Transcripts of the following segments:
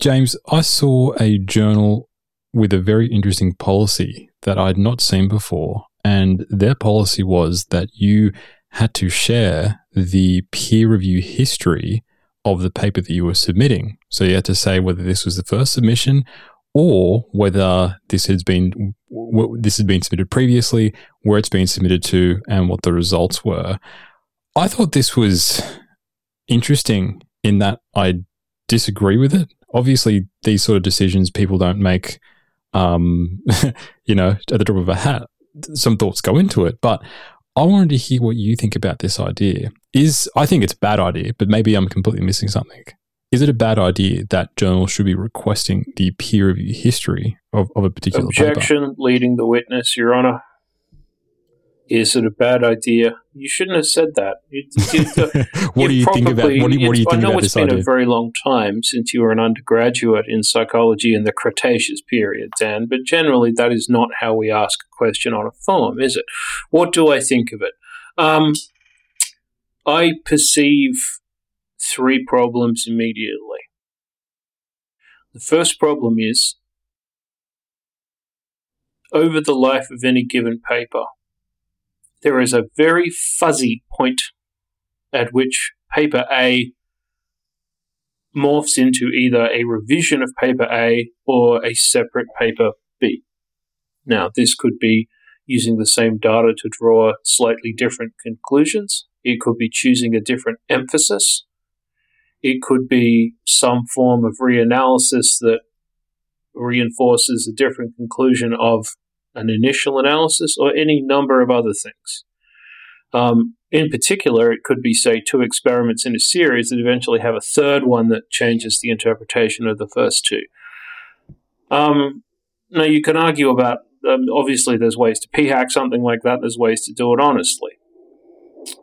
James, I saw a journal with a very interesting policy that I'd not seen before. And their policy was that you had to share the peer review history of the paper that you were submitting. So you had to say whether this was the first submission or whether this has been this has been submitted previously, where it's been submitted to, and what the results were. I thought this was interesting in that I disagree with it. Obviously, these sort of decisions people don't make, um, you know, at the drop of a hat. Some thoughts go into it, but I wanted to hear what you think about this idea. Is I think it's a bad idea, but maybe I'm completely missing something. Is it a bad idea that journals should be requesting the peer review history of, of a particular Objection paper? leading the witness, Your Honour. Is it a bad idea? You shouldn't have said that. You, you, what do you probably, think about what do, what do you think I know about it's this been idea? a very long time since you were an undergraduate in psychology in the Cretaceous period, Dan, but generally that is not how we ask a question on a form, is it? What do I think of it? Um, I perceive three problems immediately. The first problem is over the life of any given paper, there is a very fuzzy point at which paper A morphs into either a revision of paper A or a separate paper B. Now, this could be using the same data to draw slightly different conclusions. It could be choosing a different emphasis. It could be some form of reanalysis that reinforces a different conclusion of an initial analysis, or any number of other things. Um, in particular, it could be, say, two experiments in a series that eventually have a third one that changes the interpretation of the first two. Um, now, you can argue about, um, obviously, there's ways to p hack something like that, there's ways to do it honestly.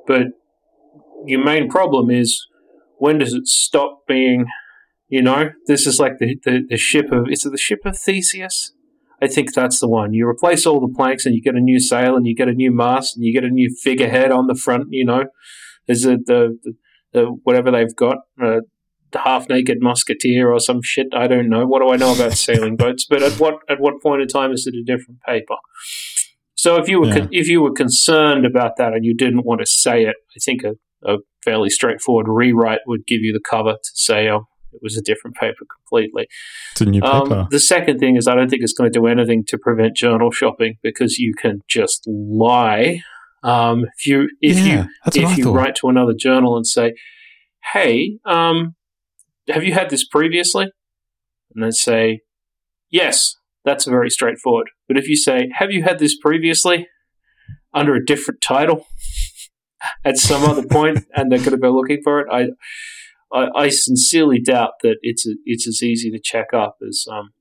But your main problem is when does it stop being, you know, this is like the, the, the ship of, is it the ship of Theseus? I think that's the one. You replace all the planks and you get a new sail and you get a new mast and you get a new figurehead on the front, you know. Is it the, the, the whatever they've got, uh, the half naked musketeer or some shit? I don't know. What do I know about sailing boats? But at what at what point in time is it a different paper? So if you were Yeah. con- if you were concerned about that and you didn't want to say it, I think a, a fairly straightforward rewrite would give you the cover to say, oh, it was a different paper completely. It's a new paper. Um, the second thing is, I don't think it's going to do anything to prevent journal shopping because you can just lie. Um, if you if yeah, you that's what I if you thought. write to another journal and say, "Hey, um, have you had this previously?" and they say, "Yes," that's very straightforward. But if you say, "Have you had this previously?" under a different title at some other point, and they're going to go looking for it, I I, I sincerely doubt that it's a, it's as easy to check up as um.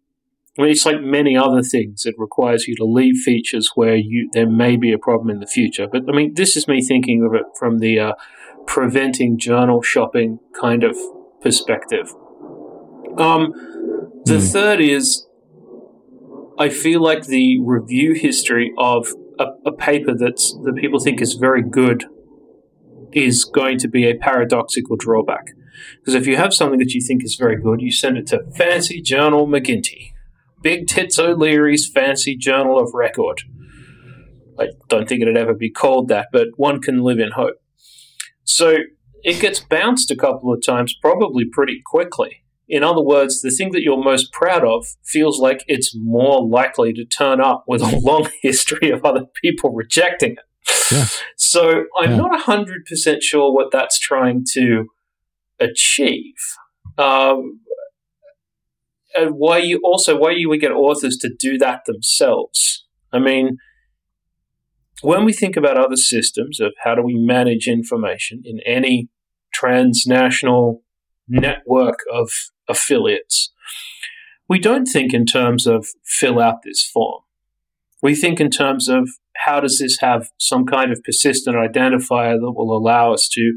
I mean, it's like many other things. It requires you to leave features where you there may be a problem in the future. But I mean, this is me thinking of it from the uh, preventing journal shopping kind of perspective. Um, the Hmm. third is, I feel like the review history of a, a paper that's that people think is very good is going to be a paradoxical drawback. Because if you have something that you think is very good, you send it to Fancy Journal McGinty, Big Tits O'Leary's Fancy Journal of Record. I don't think it'd ever be called that, but one can live in hope. So it gets bounced a couple of times, probably pretty quickly. In other words, the thing that you're most proud of feels like it's more likely to turn up with a long history of other people rejecting it. Yeah. So I'm Yeah. not 100% sure what that's trying to achieve. Um, and why you also why you would get authors to do that themselves. I mean, when we think about other systems of how do we manage information in any transnational network of affiliates, we don't think in terms of fill out this form. We think in terms of how does this have some kind of persistent identifier that will allow us to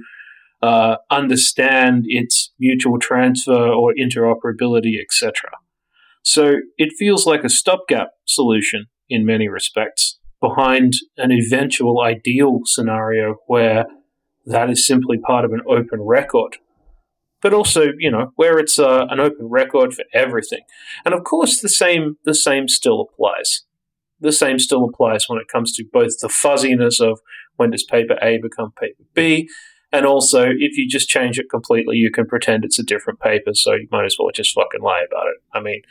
uh, understand its mutual transfer or interoperability, etc. So it feels like a stopgap solution in many respects behind an eventual ideal scenario where that is simply part of an open record. but also you know where it's uh, an open record for everything. And of course, the same the same still applies. The same still applies when it comes to both the fuzziness of when does paper A become paper B, and also if you just change it completely, you can pretend it's a different paper. So you might as well just fucking lie about it. I mean,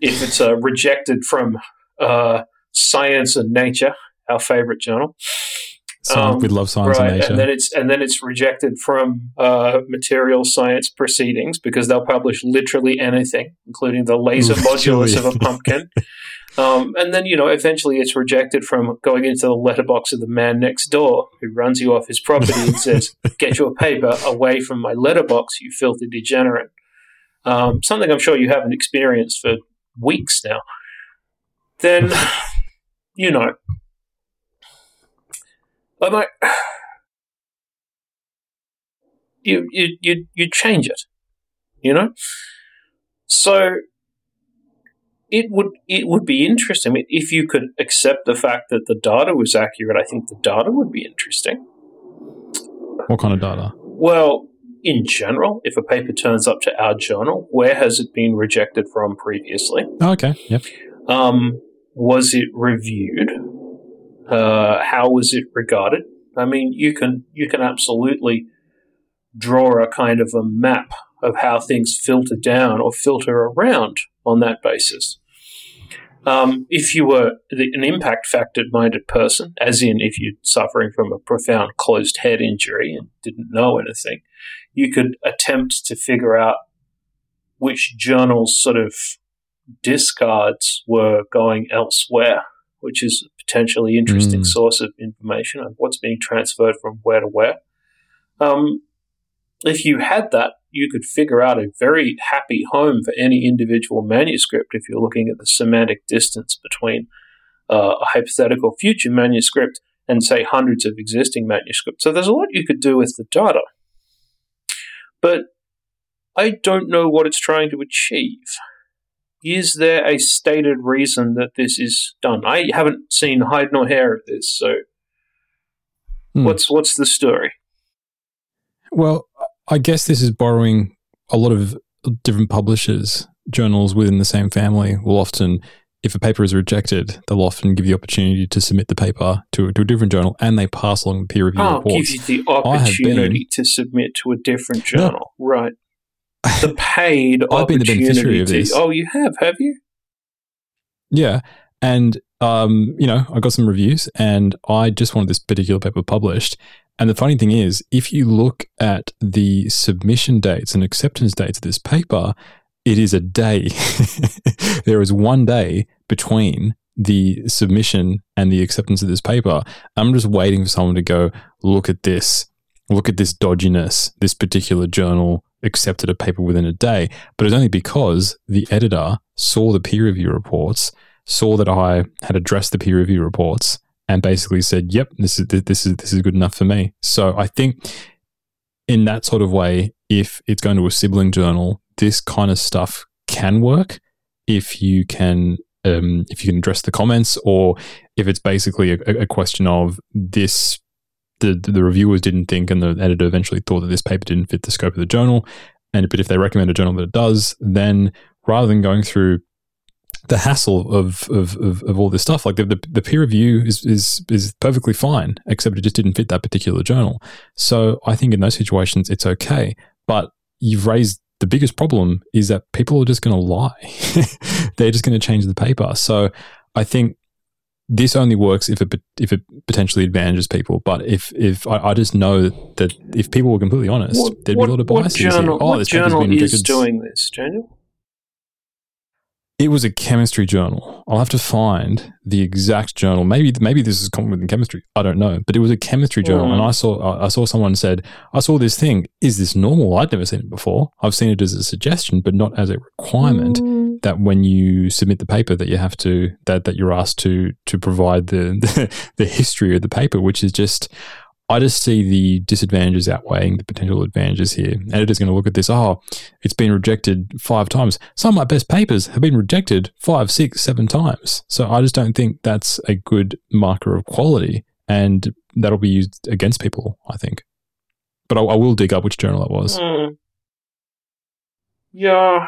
if it's uh, rejected from uh, Science and Nature, our favorite journal. Um, we love science right, and nature, and then it's and then it's rejected from uh, material science proceedings because they'll publish literally anything, including the laser modulus of a pumpkin. Um, and then you know eventually it's rejected from going into the letterbox of the man next door who runs you off his property and says, "Get your paper away from my letterbox, you filthy degenerate." Um, something I'm sure you haven't experienced for weeks now. Then, you know, I might. you, you, you, you change it, you know? So it would it would be interesting if you could accept the fact that the data was accurate. I think the data would be interesting. What kind of data? Well, in general, if a paper turns up to our journal, where has it been rejected from previously? Oh, okay. Yep. Um, was it reviewed? Uh, how was it regarded? I mean, you can you can absolutely draw a kind of a map of how things filter down or filter around on that basis. Um, if you were the, an impact factor minded person, as in if you're suffering from a profound closed head injury and didn't know anything, you could attempt to figure out which journals sort of discards were going elsewhere, which is a potentially interesting mm. source of information of what's being transferred from where to where. Um, if you had that, you could figure out a very happy home for any individual manuscript if you're looking at the semantic distance between uh, a hypothetical future manuscript and, say, hundreds of existing manuscripts. So there's a lot you could do with the data. But I don't know what it's trying to achieve is there a stated reason that this is done? I haven't seen hide nor hair of this, so hmm. what's what's the story? Well, I guess this is borrowing a lot of different publishers. Journals within the same family will often, if a paper is rejected, they'll often give the opportunity to submit the paper to, to a different journal, and they pass along the peer review oh, reports. give you the opportunity been, to submit to a different journal, no, right? the paid I've been the beneficiary of this. oh, you have, have you? Yeah, and um, you know, I got some reviews, and I just wanted this particular paper published. And the funny thing is, if you look at the submission dates and acceptance dates of this paper, it is a day. there is one day between the submission and the acceptance of this paper. I'm just waiting for someone to go, look at this, look at this dodginess. This particular journal accepted a paper within a day, but it's only because the editor saw the peer review reports, saw that I had addressed the peer review reports, and basically said, "Yep, this is this is this is good enough for me." So I think in that sort of way, if it's going to a sibling journal, this kind of stuff can work if you can um, if you can address the comments, or if it's basically a, a question of this the, the reviewers didn't think and the editor eventually thought that this paper didn't fit the scope of the journal. And but if they recommend a journal that it does, then rather than going through the hassle of of, of, of all this stuff, like the, the, the, peer review is, is is perfectly fine, except it just didn't fit that particular journal. So I think in those situations it's okay. But you've raised the biggest problem is that people are just going to lie. They're just going to change the paper. So I think this only works if it if it potentially advantages people. But if if I, I just know that if people were completely honest, what, there'd be a lot of biases what journal, here. Oh, what this journal is doing this, Daniel? It was a chemistry journal. I'll have to find the exact journal. Maybe maybe this is common within chemistry. I don't know, but it was a chemistry journal, mm. and I saw I saw someone said, "I saw this thing. Is this normal? I'd never seen it before. I've seen it as a suggestion, but not as a requirement." Mm. That when you submit the paper, that you have to that that you're asked to to provide the the, the history of the paper, which is just I just see the disadvantages outweighing the potential advantages here. Editor's going to look at this. Oh, it's been rejected five times. Some of my best papers have been rejected five, six, seven times. So I just don't think that's a good marker of quality, and that'll be used against people. I think. But I, I will dig up which journal it was. Mm. Yeah,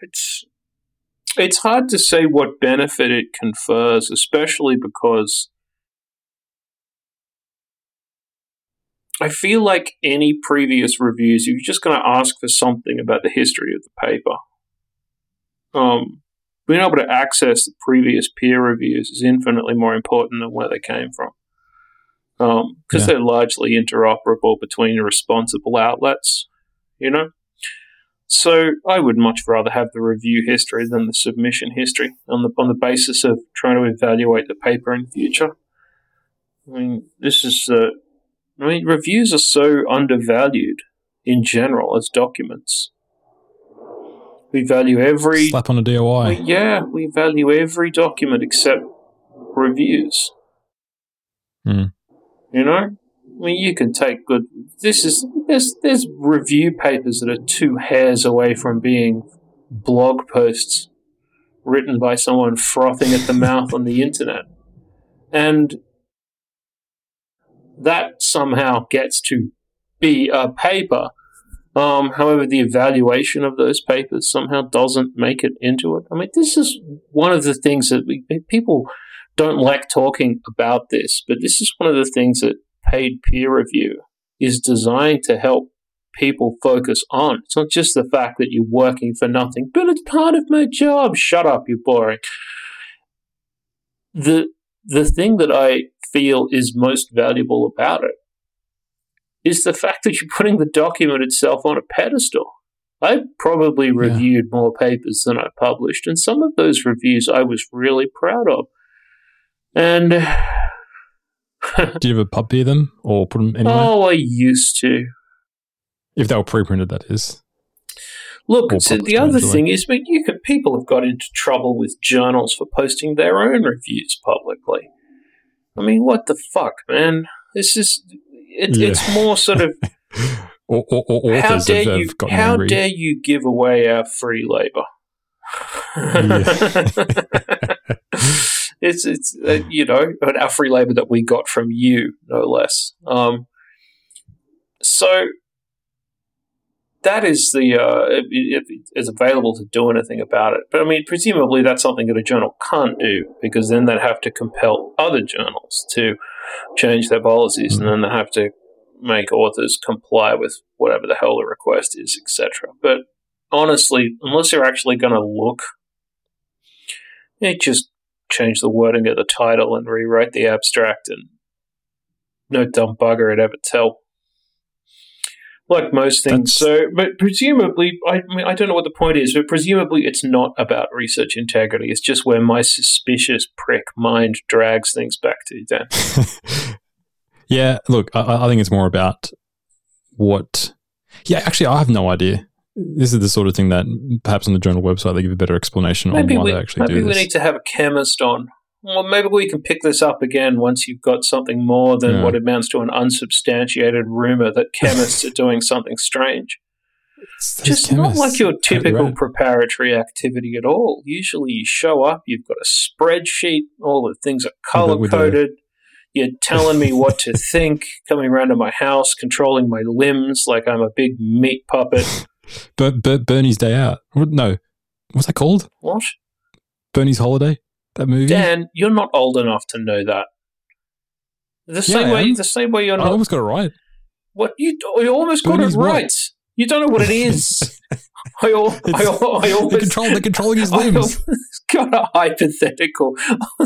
it's it's hard to say what benefit it confers, especially because I feel like any previous reviews, you're just going to ask for something about the history of the paper. Um, being able to access the previous peer reviews is infinitely more important than where they came from. Because um, yeah. they're largely interoperable between responsible outlets, you know? So I would much rather have the review history than the submission history on the on the basis of trying to evaluate the paper in the future. I mean, this is uh, I mean, reviews are so undervalued in general as documents. We value every slap on a DOI. We, yeah, we value every document except reviews. Mm. You know, I mean, you can take good. This is there's there's review papers that are two hairs away from being blog posts written by someone frothing at the mouth on the internet, and that somehow gets to be a paper. Um, however, the evaluation of those papers somehow doesn't make it into it. I mean, this is one of the things that we, people don't like talking about this, but this is one of the things that paid peer review is designed to help people focus on. It's not just the fact that you're working for nothing, but it's part of my job. Shut up, you're boring. The the thing that I feel is most valuable about it is the fact that you're putting the document itself on a pedestal. I probably reviewed yeah. more papers than I published, and some of those reviews I was really proud of. And Do you ever puppy them or put them anywhere? Oh, I used to. If they were pre-printed, that is. Look, so the other thing is, but you can, people have got into trouble with journals for posting their own reviews publicly. I mean, what the fuck, man? This is it, yeah. it's more sort of. or, or, or how dare have, you? Have how dare you give away our free labor? it's it's uh, you know our free labor that we got from you, no less. Um, so that is the uh, it, it is available to do anything about it. But I mean, presumably that's something that a journal can't do because then they'd have to compel other journals to change their policies, mm-hmm. and then they have to make authors comply with whatever the hell the request is, etc. But honestly, unless you're actually going to look, it just change the wording of the title and rewrite the abstract, and no dumb bugger would ever tell. Like most things, That's... so but presumably, I, mean, I don't know what the point is, but presumably it's not about research integrity. It's just where my suspicious prick mind drags things back to. Dan. yeah, look, I, I think it's more about what. Yeah, actually, I have no idea this is the sort of thing that perhaps on the journal website they give a better explanation maybe on why we, they actually do this. Maybe we need to have a chemist on. Well, maybe we can pick this up again once you've got something more than yeah. what amounts to an unsubstantiated rumor that chemists are doing something strange. It's Just not like your typical preparatory activity at all. Usually you show up, you've got a spreadsheet, all the things are color coded. You're telling me what to think, coming around to my house, controlling my limbs like I'm a big meat puppet. But Bernie's Day Out. No, what's that called? What? Bernie's Holiday. That movie. Dan, you're not old enough to know that. The same yeah, way, the same way you're not. I almost got it right. What you? You almost got it right. What? You don't know what it is. I, all, I, I, I always, the control, the controlling his limbs. got a hypothetical.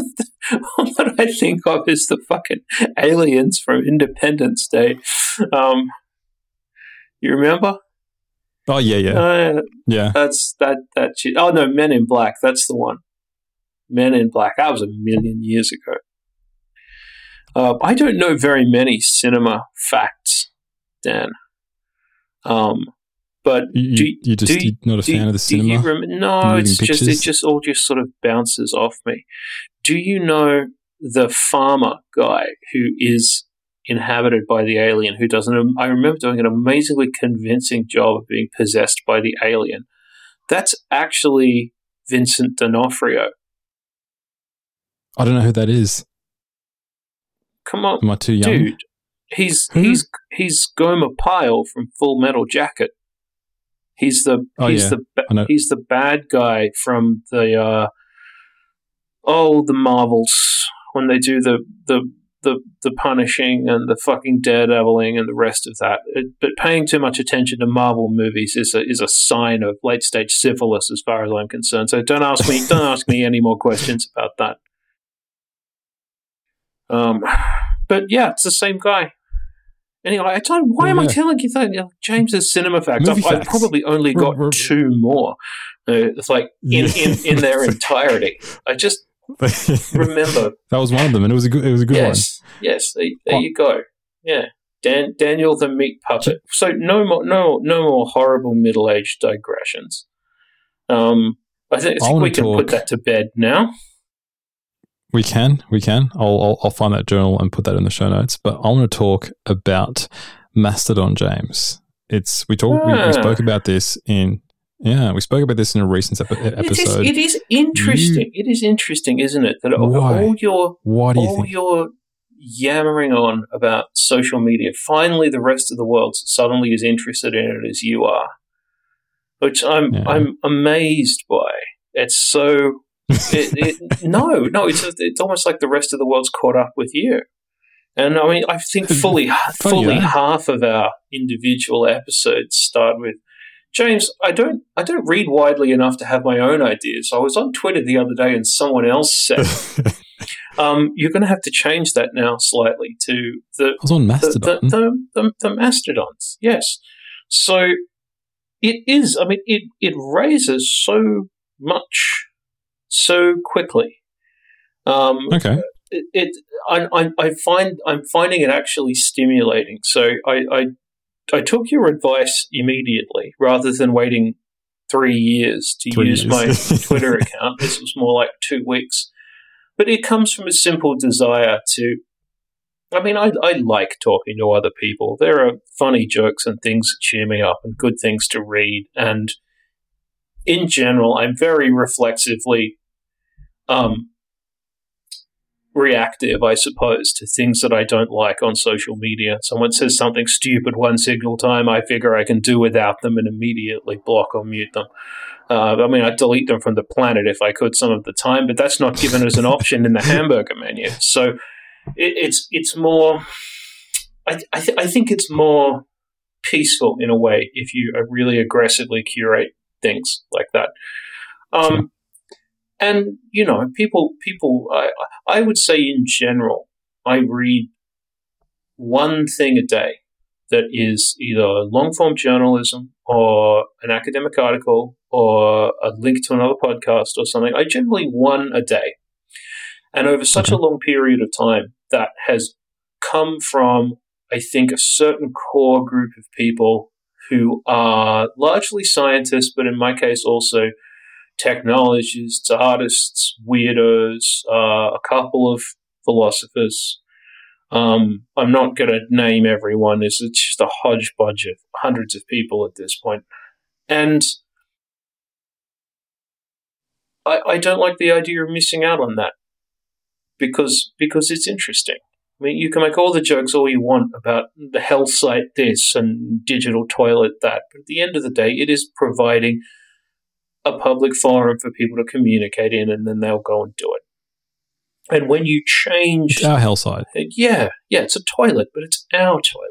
what I think of is the fucking aliens from Independence Day. Um, you remember? Oh yeah, yeah, uh, yeah. That's that that. Shit. Oh no, Men in Black. That's the one. Men in Black. That was a million years ago. Uh, I don't know very many cinema facts, Dan. Um, but you, do, you just do, not a fan of the cinema? Rem- no, it's pictures? just it just all just sort of bounces off me. Do you know the farmer guy who is inhabited by the alien who doesn't. I remember doing an amazingly convincing job of being possessed by the alien. That's actually Vincent D'Onofrio. I don't know who that is. Come on, am I too young? Dude, he's he's he's Gomer Pyle from Full Metal Jacket. He's the Oh, he's yeah. the ba- I know. he's the bad guy from the uh, oh the Marvels when they do the the the the punishing and the fucking daredeviling and the rest of that. It, but paying too much attention to Marvel movies is a is a sign of late stage syphilis, as far as I'm concerned. So don't ask me don't ask me any more questions about that. Um, but yeah, it's the same guy. Anyway, I don't. Why am I telling you that? You know, James's cinema facts. I've, I've probably only got two more. Uh, it's like in, in, in their entirety. I just remember. that was one of them, and it was a good. It was a good one. yes, yes. There, there you go. Yeah, Dan, Daniel the meat puppet. So no more, no, no more horrible middle aged digressions. Um, I think, I I think we can put that to bed now. We can, we can. I'll, I'll, I'll find that journal and put that in the show notes. But I want to talk about Mastodon, James. It's we talked. We, Ah. we spoke about this in. Yeah, we spoke about this in a recent epi- episode. it is interesting. it is interesting, isn't it? That all, Why? all your what do you all think? your yammering on about social media, finally the rest of the world suddenly is interested in it as you are, which I'm Yeah. I'm amazed by. It's so it, it, no no it's it's almost like the rest of the world's caught up with you. And I mean, I think fully fully half of our individual episodes start with James. I don't I don't read widely enough to have my own ideas. I was on Twitter the other day, and someone else said um, you're going to have to change that now slightly to the I was on Mastodon. the, the, the, the mastodons. Yes. So it is, I mean, it, it raises so much so quickly. Um, okay. it, it I, I, I find I'm finding it actually stimulating. So I, I I took your advice immediately rather than waiting three years to Three use years. my Twitter account. This was more like two weeks. But it comes from a simple desire to. I mean, I, I like talking to other people. There are funny jokes and things that cheer me up and good things to read. And in general, I'm very reflexively um, reactive, I suppose, to things that I don't like on social media. Someone says something stupid one single time, I figure I can do without them and immediately block or mute them. Uh, I mean, I'd delete them from the planet if I could some of the time, but that's not given as an option in the hamburger menu. So it, it's it's more. I I, th- I think it's more peaceful in a way if you really aggressively curate things like that. Um. And you know, people people I I would say in general, I read one thing a day that is either long form journalism or an academic article or a link to another podcast or something. I generally one a day. And over such a long period of time, that has come from, I think, a certain core group of people who are largely scientists, but in my case also technologists, artists, weirdos, uh, a couple of philosophers. Um, I'm not going to name everyone. It's just a hodgepodge of hundreds of people at this point. And I, I don't like the idea of missing out on that because because it's interesting. I mean, you can make all the jokes all you want about the hellsite this and digital toilet that, but at the end of the day, it is providing a public forum for people to communicate in, and then they'll go and do it. And when you change, It's our hellsite. Uh, yeah, yeah, it's a toilet, but it's our toilet.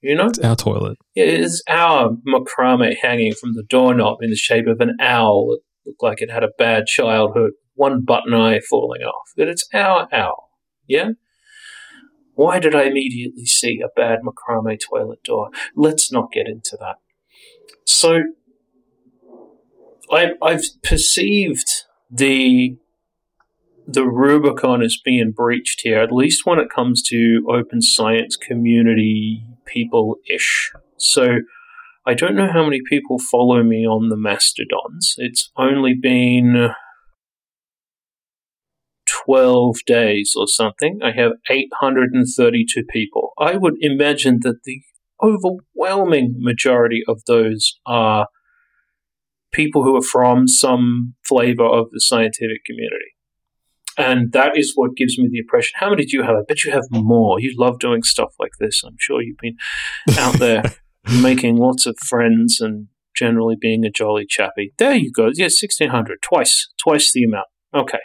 You know, It's our toilet. yeah, it's our macrame hanging from the doorknob in the shape of an owl that looked like it had a bad childhood, one button eye falling off. But it's our owl. Yeah? Why did I immediately see a bad macrame toilet door? Let's not get into that. So, I, I've perceived the the Rubicon is being breached here, at least when it comes to open science community people ish. So I don't know how many people follow me on the Mastodons. It's only been 12 days or something. I have 832 people. I would imagine that the overwhelming majority of those are people who are from some flavor of the scientific community. And that is what gives me the impression. How many do you have? I bet you have more. You love doing stuff like this. I'm sure you've been out there making lots of friends and generally being a jolly chappy. There you go. Yeah, 1600. Twice. Twice the amount. Okay.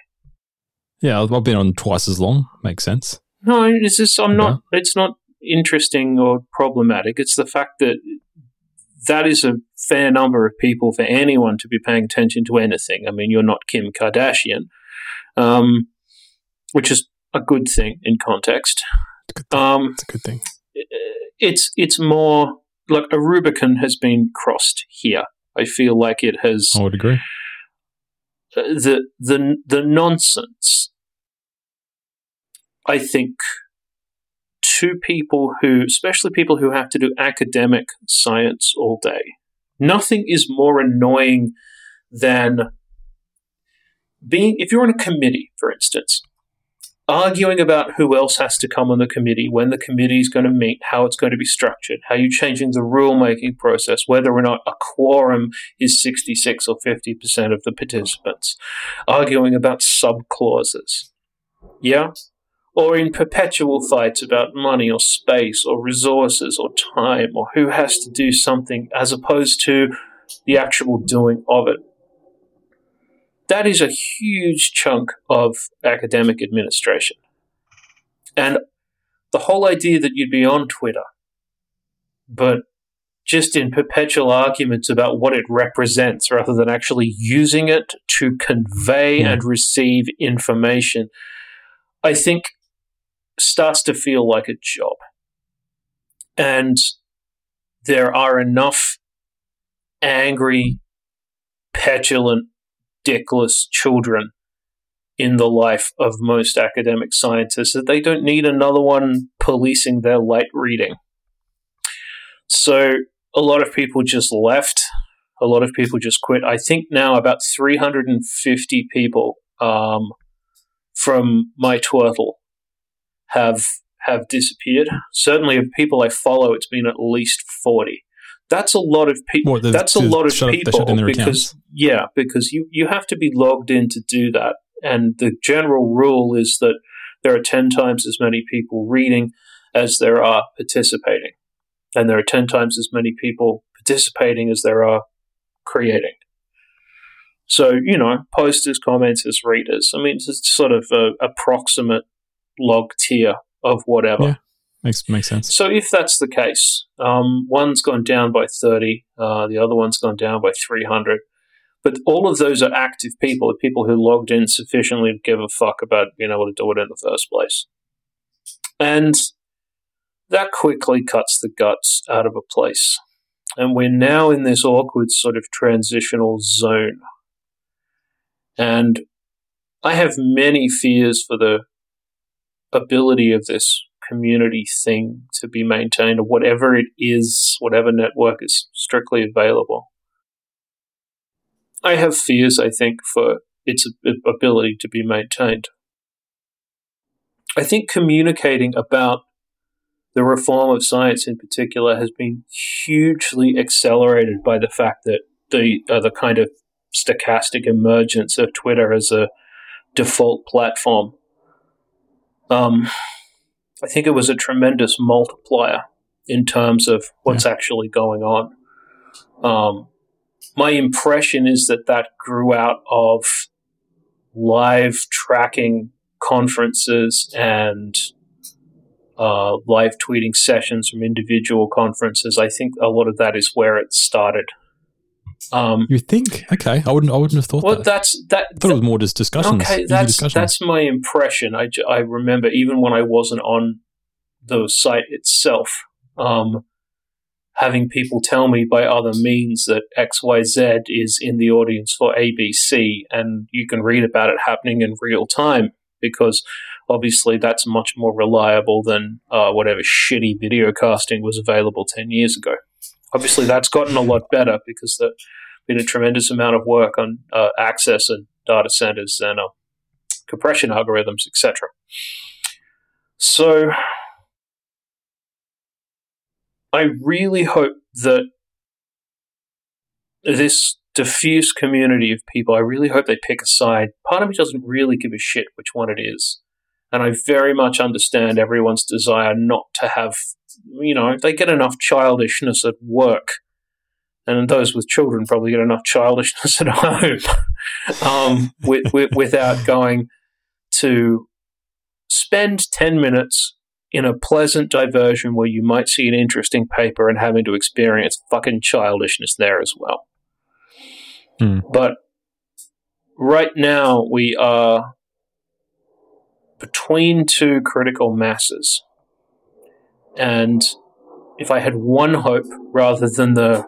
Yeah, I've been on twice as long. Makes sense. No, it's just, I'm not, it's not interesting or problematic. It's the fact that that is a fair number of people for anyone to be paying attention to anything. I mean, you're not Kim Kardashian, um, which is a good thing in context. It's a good thing. Um, it's a good thing. It's it's more like a Rubicon has been crossed here. I feel like it has. I would agree. Uh, the the the nonsense. I think to people who, especially people who have to do academic science all day, nothing is more annoying than being. If you're on a committee, for instance, arguing about who else has to come on the committee, when the committee is going to meet, how it's going to be structured, how you're changing the rulemaking process, whether or not a quorum is 66 or 50% of the participants, arguing about sub clauses. Yeah? Or in perpetual fights about money or space or resources or time or who has to do something as opposed to the actual doing of it that is a huge chunk of academic administration. And the whole idea that you'd be on Twitter, but just in perpetual arguments about what it represents rather than actually using it to convey yeah. and receive information, I think starts to feel like a job. And there are enough angry, petulant dickless children in the life of most academic scientists that they don't need another one policing their light reading. So a lot of people just left. A lot of people just quit. I think now about 350 people um, from my Twirtle have have disappeared. Certainly, of people I follow, it's been at least 40 that's a lot of people. That's a lot of people up, because accounts. yeah, because you you have to be logged in to do that, and the general rule is that there are ten times as many people reading as there are participating, and there are ten times as many people participating as there are creating. So you know, posters, commenters, readers. I mean, it's sort of a approximate log tier of whatever. Yeah. Makes makes sense. So if that's the case, um, one's gone down by thirty, uh, the other one's gone down by three hundred. But all of those are active people, people who logged in sufficiently to give a fuck about being able to do it in the first place. And that quickly cuts the guts out of a place. And we're now in this awkward sort of transitional zone. And I have many fears for the ability of this community thing to be maintained, or whatever it is, whatever network is strictly available. I have fears, I think, for its ability to be maintained. I think communicating about the reform of science in particular has been hugely accelerated by the fact that the uh, the kind of stochastic emergence of Twitter as a default platform. Um, I think it was a tremendous multiplier in terms of what's yeah. actually going on. Um, my impression is that that grew out of live tracking conferences and uh, live tweeting sessions from individual conferences. I think a lot of that is where it started. Um, you think? Okay, I wouldn't. I wouldn't have thought. Well, that. that's that. I thought it was more just discussions. Okay, that's discussions. that's my impression. I, I remember even when I wasn't on the site itself, um, having people tell me by other means that X Y Z is in the audience for ABC, and you can read about it happening in real time because obviously that's much more reliable than uh, whatever shitty video casting was available ten years ago. Obviously, that's gotten a lot better because there's been a tremendous amount of work on uh, access and data centers and uh, compression algorithms, etc. So, I really hope that this diffuse community of people, I really hope they pick a side. Part of me doesn't really give a shit which one it is. And I very much understand everyone's desire not to have you know, they get enough childishness at work and those with children probably get enough childishness at home um, with, with, without going to spend 10 minutes in a pleasant diversion where you might see an interesting paper and having to experience fucking childishness there as well. Hmm. But right now we are between two critical masses. And if I had one hope rather than the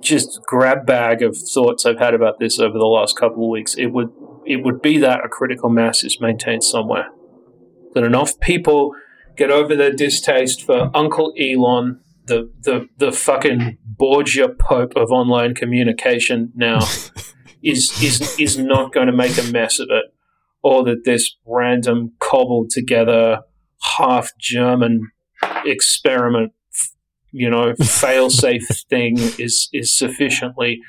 just grab bag of thoughts I've had about this over the last couple of weeks, it would it would be that a critical mass is maintained somewhere. That enough people get over their distaste for Uncle Elon, the the the fucking Borgia Pope of online communication now is is is not going to make a mess of it, or that this random cobbled together half German experiment you know, fail-safe thing is is sufficiently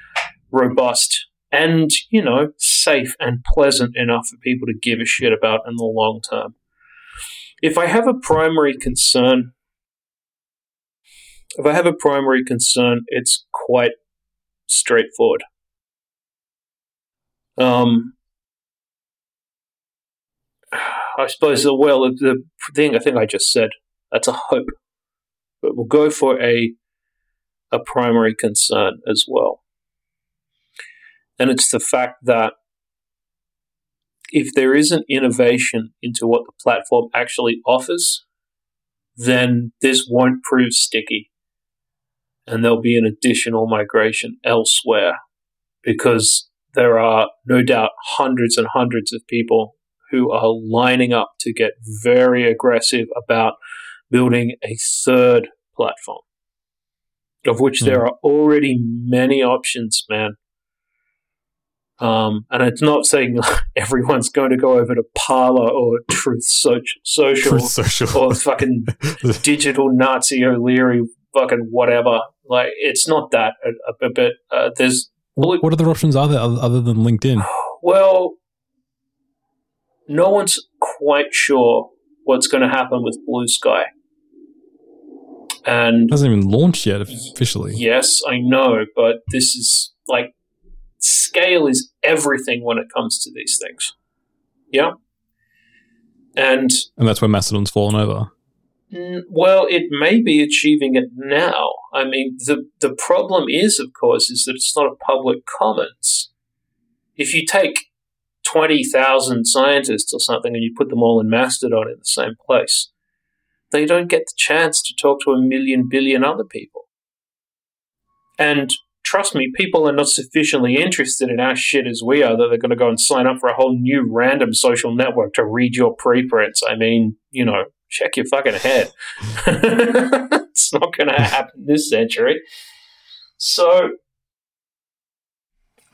robust and you know safe and pleasant enough for people to give a shit about in the long term. If I have a primary concern, if I have a primary concern, it's quite straightforward. Um, I suppose, well, the thing I think I just said, that's a hope but we'll go for a a primary concern as well. And it's the fact that if there isn't innovation into what the platform actually offers, then this won't prove sticky. And there'll be an additional migration elsewhere because there are no doubt hundreds and hundreds of people who are lining up to get very aggressive about building a third platform, of which mm. there hmm. are already many options, man. Um, and it's not saying everyone's going to go over to Parler or Truth Social, social, Truth social. or fucking digital Nazi O'Leary, fucking whatever. Like, it's not that. But uh, there's. What, what other options are there other than LinkedIn? Well, no one's quite sure what's going to happen with Bluesky. And it hasn't even launched yet officially. Yes, I know, but this is like scale is everything when it comes to these things. Yeah. And and that's where Mastodon's fallen over. Mm, well, it may be achieving it now. I mean, the the problem is, of course, is that it's not a public commons. If you take twenty thousand scientists or something and you put them all in Mastodon in the same place, they don't get the chance to talk to a million billion other people. And trust me, people are not sufficiently interested in our shit as we are that they're going to go and sign up for a whole new random social network to read your preprints. I mean, you know, check your fucking head. it's not going to happen this century. So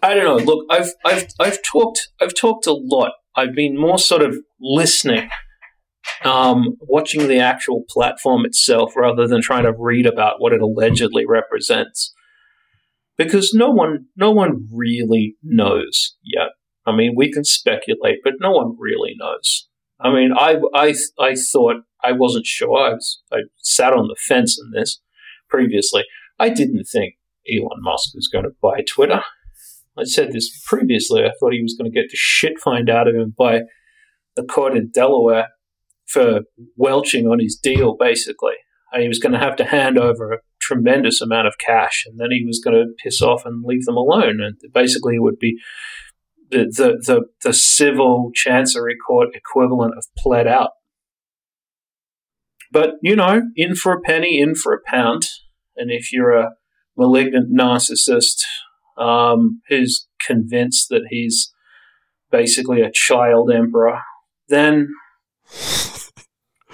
I don't know. Look, I've I've I've talked I've talked a lot. I've been more sort of listening um, watching the actual platform itself rather than trying to read about what it allegedly represents. Because no one, no one really knows yet. I mean, we can speculate, but no one really knows. I mean, I, I, I thought I wasn't sure. I was, I sat on the fence in this previously. I didn't think Elon Musk was going to buy Twitter. I said this previously. I thought he was going to get the shit fined out of him by the court in Delaware for welching on his deal, basically. And he was going to have to hand over a tremendous amount of cash, and then he was going to piss off and leave them alone. And basically, it would be the, the, the, the civil chancery court equivalent of pled out. But, you know, in for a penny, in for a pound. And if you're a malignant narcissist um, who's convinced that he's basically a child emperor, then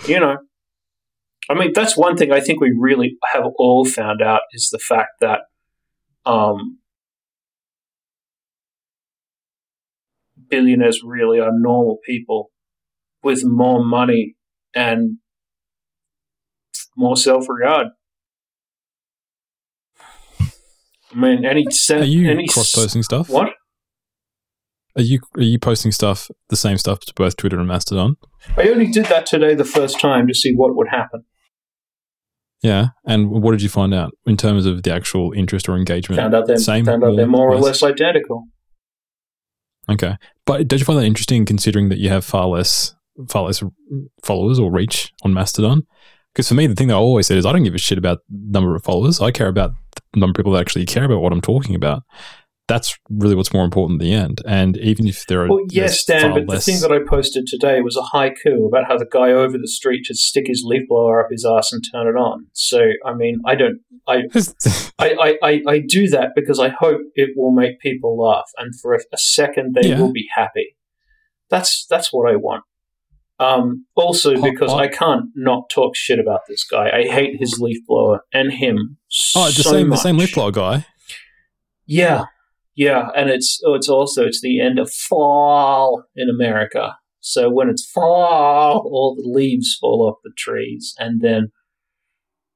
you know, I mean, that's one thing I think we really have all found out is the fact that um, billionaires really are normal people with more money and more self regard. I mean, any are you any cross posting stuff? What are you are you posting stuff the same stuff to both Twitter and Mastodon? I only did that today the first time to see what would happen. Yeah. And what did you find out in terms of the actual interest or engagement? Found out they're, Same, found out they're more, or less? less identical. Okay. But don't you find that interesting considering that you have far less far less followers or reach on Mastodon? Because for me, the thing that I always said is I don't give a shit about the number of followers. I care about number of people that actually care about what I'm talking about. That's really what's more important in the end. And even if there are Well, yes, Dan, but less, the thing that I posted today was a haiku about how the guy over the street should stick his leaf blower up his ass and turn it on. So, I mean, I don't, I, I, I, I, I do that because I hope it will make people laugh, and for a, a second they Yeah. will be happy. That's that's what I want. Um, also, because. I can't not talk shit about this guy. I hate his leaf blower and him. oh, the so same much. the same leaf blower guy. Yeah, yeah, and it's oh, it's also it's the end of fall in America. So when it's fall, all the leaves fall off the trees and then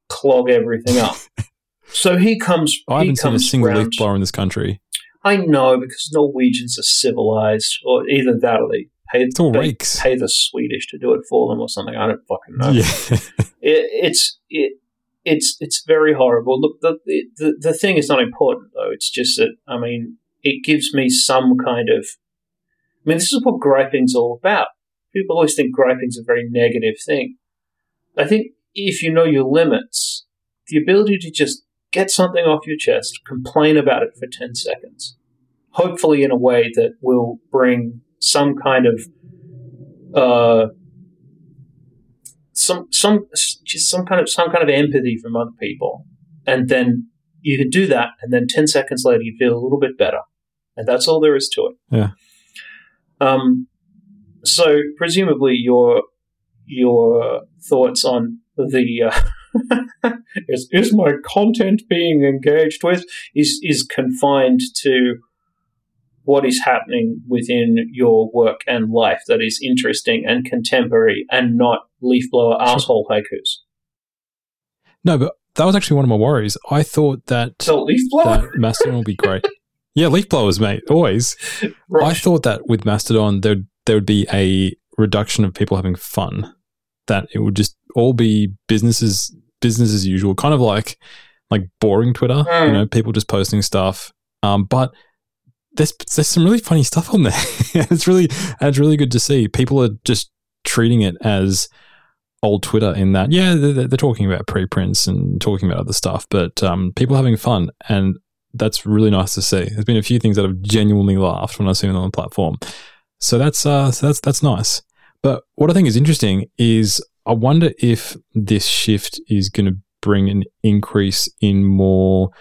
clog everything up. so he comes. I haven't seen a single leaf blower in this country. I know because Norwegians are civilized, or either that or they pay It's all rakes. pay the Swedish to do it for them or something. I don't fucking know Yeah. it, it's it, it's it's very horrible. Look, the, the the thing is not important though. It's just that I mean, it gives me some kind of. I mean, this is what griping's all about. People always think griping's a very negative thing. I think if you know your limits, the ability to just get something off your chest, complain about it for ten seconds, hopefully in a way that will bring some kind of uh, some some just some kind of some kind of empathy from other people, and then you can do that, and then ten seconds later you feel a little bit better, and that's all there is to it. Yeah. Um. So presumably your your thoughts on the uh, is is my content being engaged with is is confined to what is happening within your work and life that is interesting and contemporary and not leaf blower asshole haikus. No, but that was actually one of my worries. I thought that So leaf blower? that Mastodon will be great. Yeah, leaf blowers, mate, always. I thought that with Mastodon there there would be a reduction of people having fun. That it would just all be businesses business as usual, kind of like like boring Twitter. You Mm. know, people just posting stuff. Um, but there's there's some really funny stuff on there. it's really it's really good to see. People are just treating it as old Twitter in that yeah they're, they're talking about preprints and talking about other stuff, but um, people having fun and that's really nice to see. There's been a few things that have genuinely laughed when I've seen it on the platform. So that's uh, so that's that's nice. But what I think is interesting is I wonder if this shift is going to bring an increase in more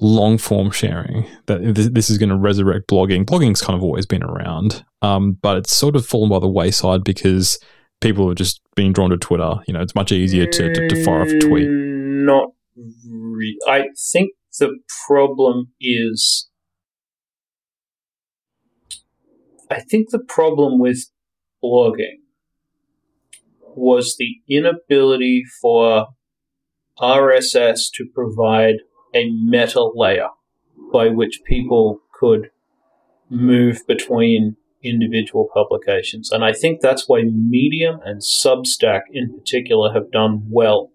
long form sharing. That this, this is going to resurrect blogging. Blogging's kind of always been around, um, but it's sort of fallen by the wayside because people are just being drawn to Twitter. You know, it's much easier to, to, to fire off a tweet. Mm, Not re- I think the problem is. I think the problem with blogging was the inability for RSS to provide a meta layer by which people could move between individual publications. And I think that's why Medium and Substack in particular have done well.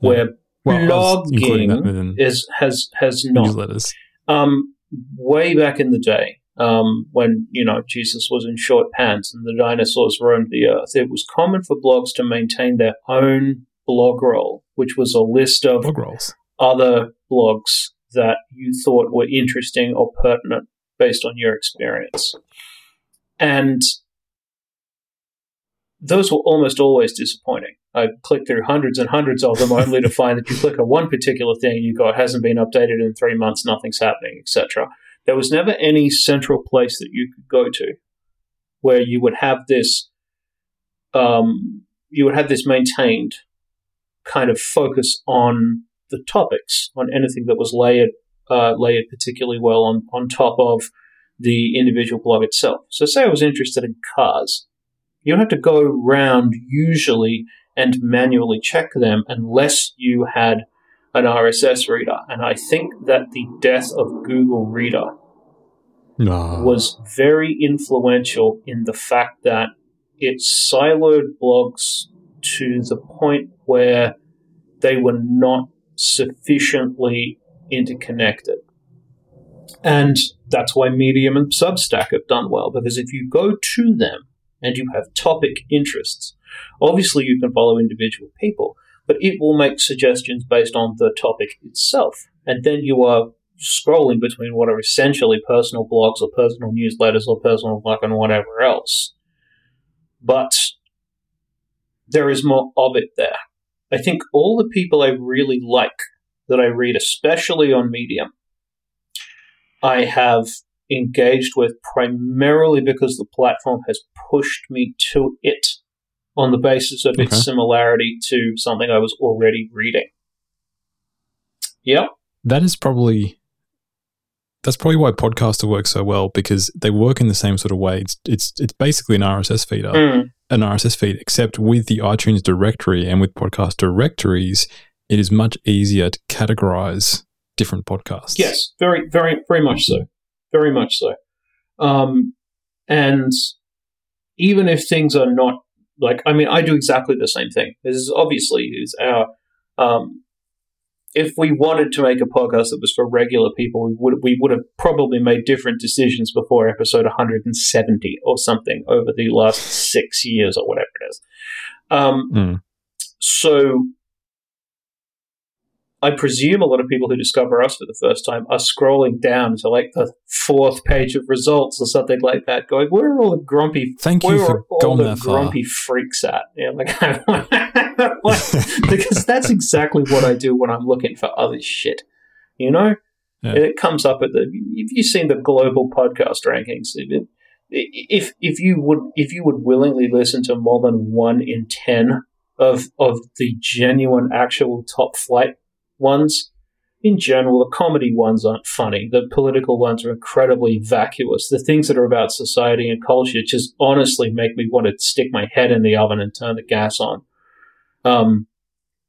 Where Well, I was including blogging is has has not. newsletters. Um, way back in the day, um, when you know Jesus was in short pants and the dinosaurs roamed the earth, it was common for blogs to maintain their own blog roll, which was a list of Blog rolls. Other blogs that you thought were interesting or pertinent based on your experience. And those were almost always disappointing. I clicked through hundreds and hundreds of them only to find that you click on one particular thing and you go, it hasn't been updated in three months, nothing's happening, etc. There was never any central place that you could go to where you would have this um, you would have this maintained kind of focus on the topics, on anything that was layered uh, layered particularly well on, on top of the individual blog itself. So, say I was interested in cars, you don't have to go around usually and manually check them unless you had an RSS reader. And I think that the death of Google Reader No. was very influential in the fact that it siloed blogs to the point where they were not sufficiently interconnected. And that's why Medium and Substack have done well, because if you go to them and you have topic interests, obviously you can follow individual people, but it will make suggestions based on the topic itself. And then you are scrolling between what are essentially personal blogs or personal newsletters or personal fucking whatever else. But there is more of it there. I think all the people I really like that I read, especially on Medium, I have engaged with primarily because the platform has pushed me to it on the basis of okay. its similarity to something I was already reading. Yeah. That is probably that's probably why Podcaster works so well because they work in the same sort of way. It's it's, it's basically an RSS feeder, mm. An RSS feed, except with the iTunes directory and with podcast directories, it is much easier to categorize different podcasts. Yes, very, very, very much so. Very much so. Um, and even if things are not like, I mean, I do exactly the same thing. This is obviously is our. Um, if we wanted to make a podcast that was for regular people, we would we would have probably made different decisions before episode 170 or something over the last six years or whatever it is. Um, mm. So I presume a lot of people who discover us for the first time are scrolling down to like the fourth page of results or something like that, going, "Where are all the grumpy? Thank you for all going the grumpy freaks at?" Yeah, like because that's exactly what I do when I'm looking for other shit. You know, yeah. it comes up at the. If you've seen the global podcast rankings, if if you would if you would willingly listen to more than one in ten of of the genuine actual top flight ones. In general, the comedy ones aren't funny. The political ones are incredibly vacuous. The things that are about society and culture just honestly make me want to stick my head in the oven and turn the gas on. Um,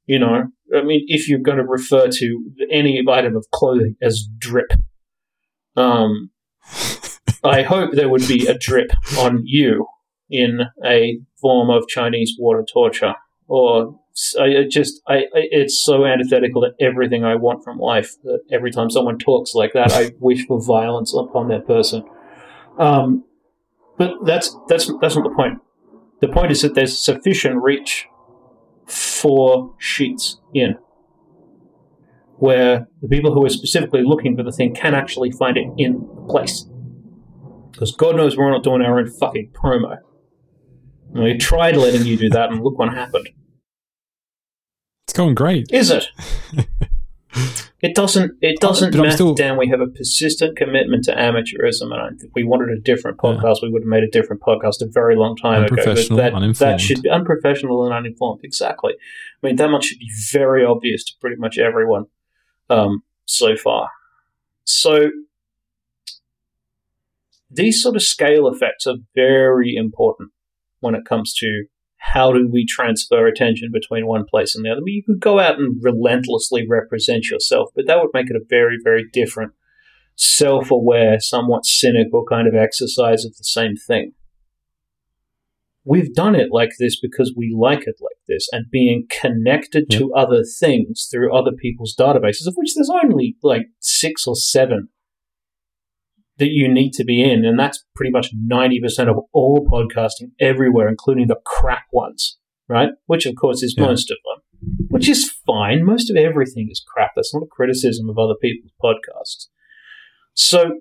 you know, I mean, if you're going to refer to any item of clothing as drip, um, I hope there would be a drip on you in a form of Chinese water torture or I just I, it's so antithetical to everything I want from life that every time someone talks like that, I wish for violence upon that person. Um, but that's that's that's not the point. The point is that there's sufficient reach for sheets in where the people who are specifically looking for the thing can actually find it in place. Because God knows we're not doing our own fucking promo. And we tried letting you do that, and look what happened. It's going great. Is it? it doesn't. It doesn't matter. Still... Dan, we have a persistent commitment to amateurism, and if we wanted a different podcast, yeah. we would have made a different podcast a very long time ago. But that, that should be unprofessional and uninformed. Exactly. I mean, that much should be very obvious to pretty much everyone um, so far. So these sort of scale effects are very important when it comes to how do we transfer attention between one place and the other? I mean, you could go out and relentlessly represent yourself, but that would make it a very, very different, self aware, somewhat cynical kind of exercise of the same thing. We've done it like this because we like it like this, and being connected yep. to other things through other people's databases, of which there's only like six or seven that you need to be in. And that's pretty much 90% of all podcasting everywhere, including the crap ones, right? Which, of course, is yeah. most of them, which is fine. Most of everything is crap. That's not a criticism of other people's podcasts. So,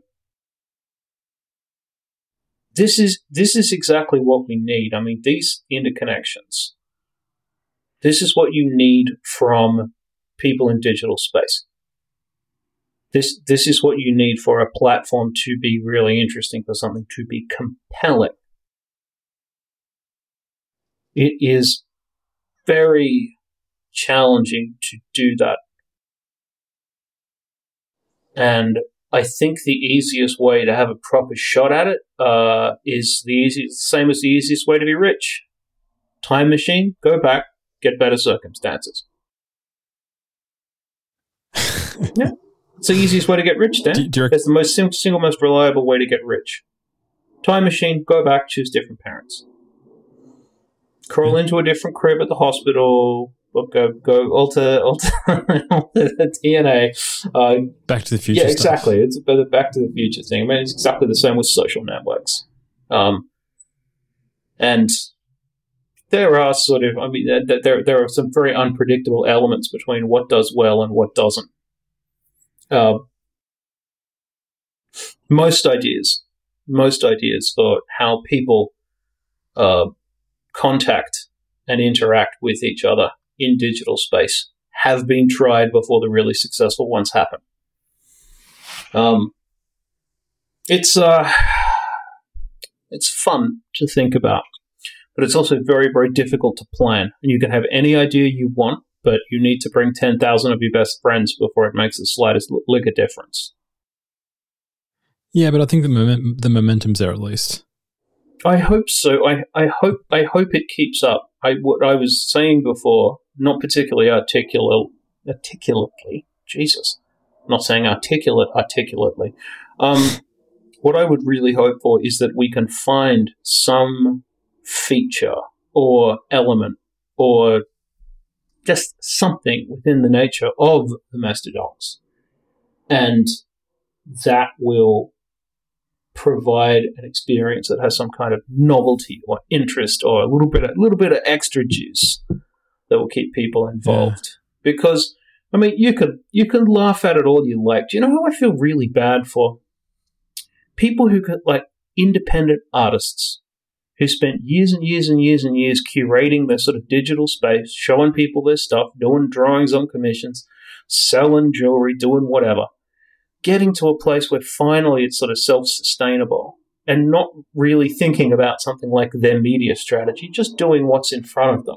this is this is exactly what we need. I mean, these interconnections. This is what you need from people in digital space. This this is what you need for a platform to be really interesting, for something to be compelling. It is very challenging to do that. And I think the easiest way to have a proper shot at it uh, is the easiest, same as the easiest way to be rich. Time machine, go back, get better circumstances. yeah. It's the easiest way to get rich, Dan. Do, do it's the most sim- single most reliable way to get rich. Time machine, go back, choose different parents. Crawl into a different crib at the hospital, go go alter alter, alter the DNA. Uh, Back to the future. yeah, stuff. exactly. It's a bit of back to the future thing. I mean, it's exactly the same with social networks. Um, and there are sort of, I mean, there, there are some very unpredictable elements between what does well and what doesn't. Uh, most ideas, most ideas for how people uh, contact and interact with each other in digital space have been tried before the really successful ones happen. Um, it's uh, it's fun to think about, but it's also very very difficult to plan. And you can have any idea you want, but you need to bring ten thousand of your best friends before it makes the slightest lick of difference. Yeah, but I think the moment, the momentum's there at least. I hope so. I, I hope I hope it keeps up. I what I was saying before, not particularly articulate, articulately. Jesus, I'm not saying articulate articulately. Um, what I would really hope for is that we can find some feature or element or just something within the nature of the mastodons, and that will provide an experience that has some kind of novelty or interest or a little bit a little bit of extra juice that will keep people involved. Because I mean, you could you can laugh at it all you like. Do you know who I feel really bad for? People who could like independent artists who spent years and years and years and years curating their sort of digital space, showing people their stuff, doing drawings on commissions, selling jewelry, doing whatever getting to a place where finally it's sort of self sustainable and not really thinking about something like their media strategy, just doing what's in front of them.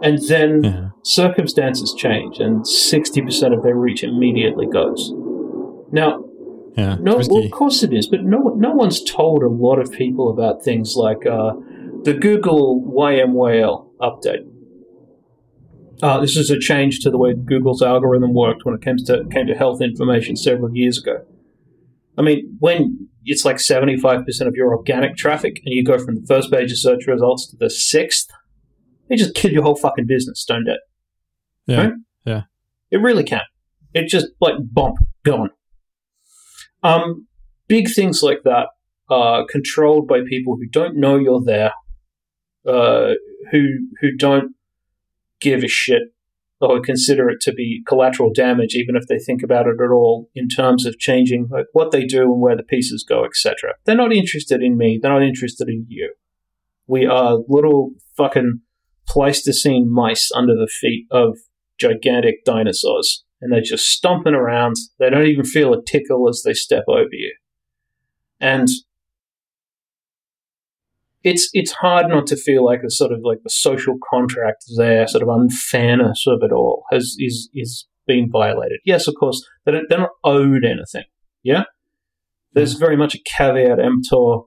And then Yeah. circumstances change and 60% of their reach immediately goes. Now, Yeah. no, well, of course it is, but no, no one's told a lot of people about things like uh, the Google YMYL update. Uh, this is a change to the way Google's algorithm worked when it came to came to health information several years ago. I mean, when it's like seventy five percent of your organic traffic, and you go from the first page of search results to the sixth, they just kill your whole fucking business, don't it? yeah. right? It really can. It just like bump gone. Um, big things like that are controlled by people who don't know you're there, uh, who who don't give a shit or consider it to be collateral damage, even if they think about it at all in terms of changing like what they do and where the pieces go, etc. They're not interested in me. They're not interested in you. We are little fucking Pleistocene mice under the feet of gigantic dinosaurs, and they're just stomping around. They don't even feel a tickle as they step over you. And it's it's hard not to feel like a sort of like the social contract there, sort of unfairness of it all has is is being violated. Yes, of course, they don't, they're not owed anything. Yeah, there's very much a caveat emptor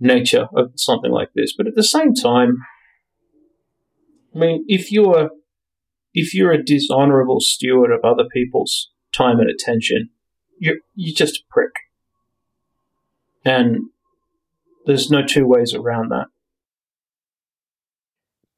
nature of something like this, but at the same time, I mean, if you're if you're a dishonorable steward of other people's time and attention, you're you're just a prick, and there's no two ways around that.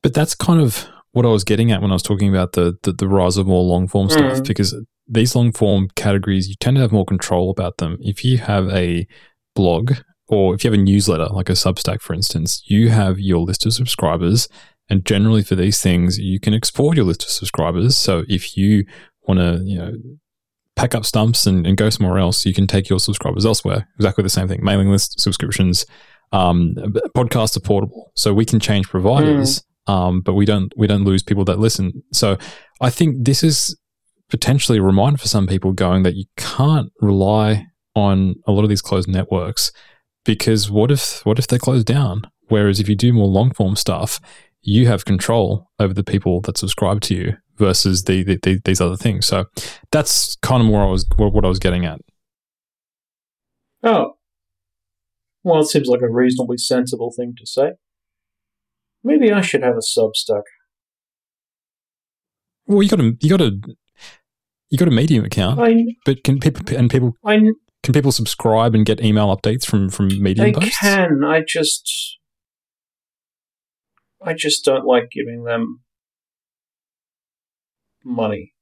But that's kind of what I was getting at when I was talking about the the, the rise of more long form stuff, Mm. because these long form categories, you tend to have more control about them. If you have a blog or if you have a newsletter, like a Substack, for instance, you have your list of subscribers. And generally for these things, you can export your list of subscribers. So if you want to, you know, pack up stumps and, and go somewhere else, you can take your subscribers elsewhere. Exactly the same thing. Mailing list subscriptions, um, podcasts are portable, so we can change providers, um, but we don't we don't lose people that listen. So I think this is potentially a reminder for some people going that you can't rely on a lot of these closed networks because what if what if they close down? Whereas if you do more long form stuff, you have control over the people that subscribe to you versus the, the, the these other things. So that's kind of more I was what I was getting at. Oh, well, it seems like a reasonably sensible thing to say. Maybe I should have a Substack. Well, you got a you got a you got a Medium account, I but can people and people I can people subscribe and get email updates from from Medium They posts? can. I just, I just don't like giving them money.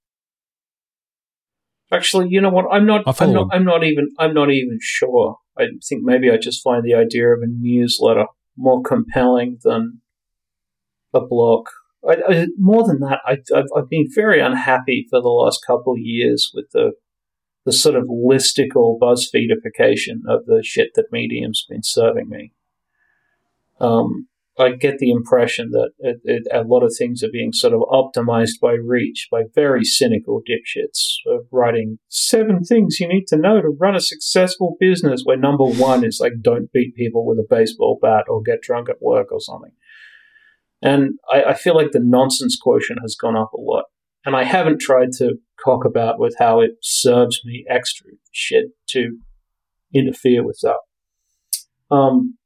Actually, you know what? I'm not. I'm not. I'm not even. I'm not even sure. I think maybe I just find the idea of a newsletter more compelling than a blog. I, I, more than that, I, have I've been very unhappy for the last couple of years with the the sort of listicle BuzzFeedification of the shit that Medium's been serving me. Um, I get the impression that it, it, a lot of things are being sort of optimized by reach by very cynical dipshits of writing seven things you need to know to run a successful business. Where number one is like don't beat people with a baseball bat or get drunk at work or something. And I, I feel like the nonsense quotient has gone up a lot. And I haven't tried to cock about with how it serves me extra shit to interfere with that. Um,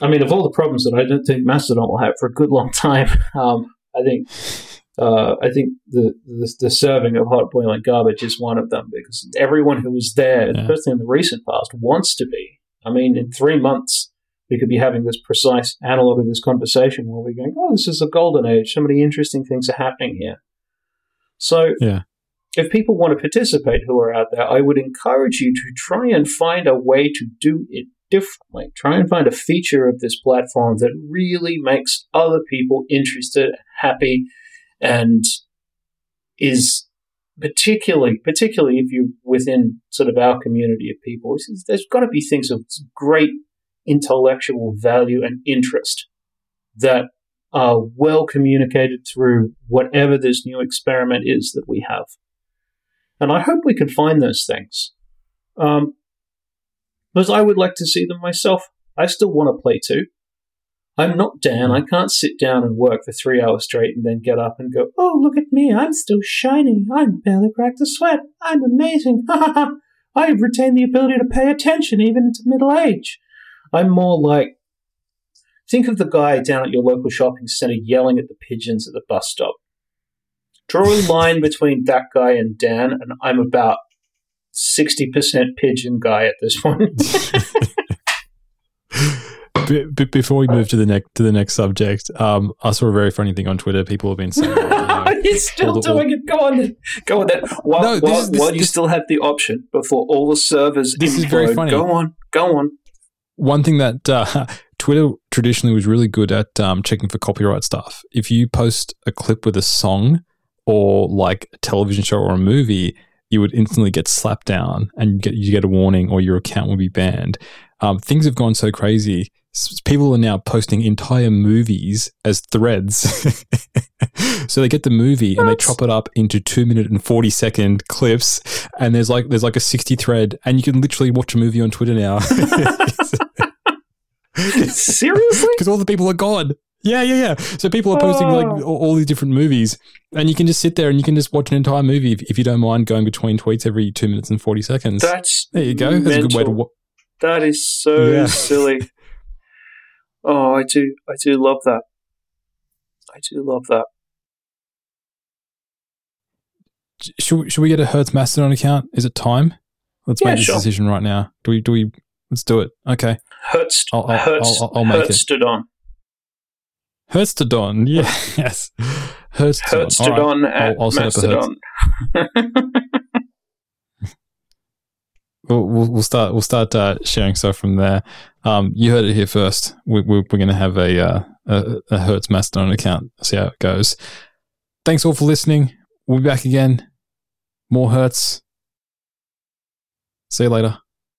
I mean, of all the problems that I don't think Mastodon will have for a good long time, um, I think uh, I think the, the, the serving of hot boiling garbage is one of them because everyone who was there, yeah. especially in the recent past, wants to be. I mean, in three months, we could be having this precise analog of this conversation where we're going, "Oh, this is a golden age. So many interesting things are happening here." So, yeah. if people want to participate who are out there, I would encourage you to try and find a way to do it differently. Try and find a feature of this platform that really makes other people interested, happy, and is particularly, particularly if you're within sort of our community of people, there's got to be things of great intellectual value and interest that are well communicated through whatever this new experiment is that we have. And I hope we can find those things. Um, because I would like to see them myself. I still want to play too. I'm not Dan. I can't sit down and work for three hours straight and then get up and go, oh, look at me. I'm still shining. I'm barely cracked a sweat. I'm amazing. Ha ha ha. I have retained the ability to pay attention even into middle age. I'm more like, think of the guy down at your local shopping center yelling at the pigeons at the bus stop. Draw a line between that guy and Dan, and I'm about 60% pigeon guy at this point. before we move to the next to the next subject, um, I saw a very funny thing on Twitter. People have been saying, you know, "He's still the, doing it. Go on, go on." Then. While, no, while, is, this, while you this, still have the option before all the servers, this implode, is very funny. Go on, go on. One thing that uh, Twitter traditionally was really good at um, checking for copyright stuff. If you post a clip with a song or like a television show or a movie, you would instantly get slapped down and you get you get a warning or your account will be banned. Um, things have gone so crazy. People are now posting entire movies as threads. so they get the movie what? and they chop it up into two minute and forty second clips, and there's like there's like a sixty thread, and you can literally watch a movie on Twitter now. Seriously? Because all the people are gone. Yeah, yeah, yeah. So people are posting like oh. all, all, these different movies, and you can just sit there and you can just watch an entire movie if, if you don't mind going between tweets every two minutes and forty seconds. That's there you go. Mental. That's a good way to. Wa- that is so yeah. silly. Oh, I do, I do love that. I do love that. Should should we get a Hertz Mastodon account? Is it time? Let's yeah, make this sure. decision right now. Do we? Do we? Let's do it. Okay. Hertz. I'll, I'll, Hertz. I'll, I'll make Hertztodon. it. Hertztodon, yeah, yes. Hertztodon, Hertztodon right. I'll, I'll Mastodon. we'll, we'll, start. We'll start uh, sharing stuff from there. Um, you heard it here first. We, we're, we're going to have a, uh, a, a Hertz Mastodon account. See how it goes. Thanks all for listening. We'll be back again. More Hertz. See you later.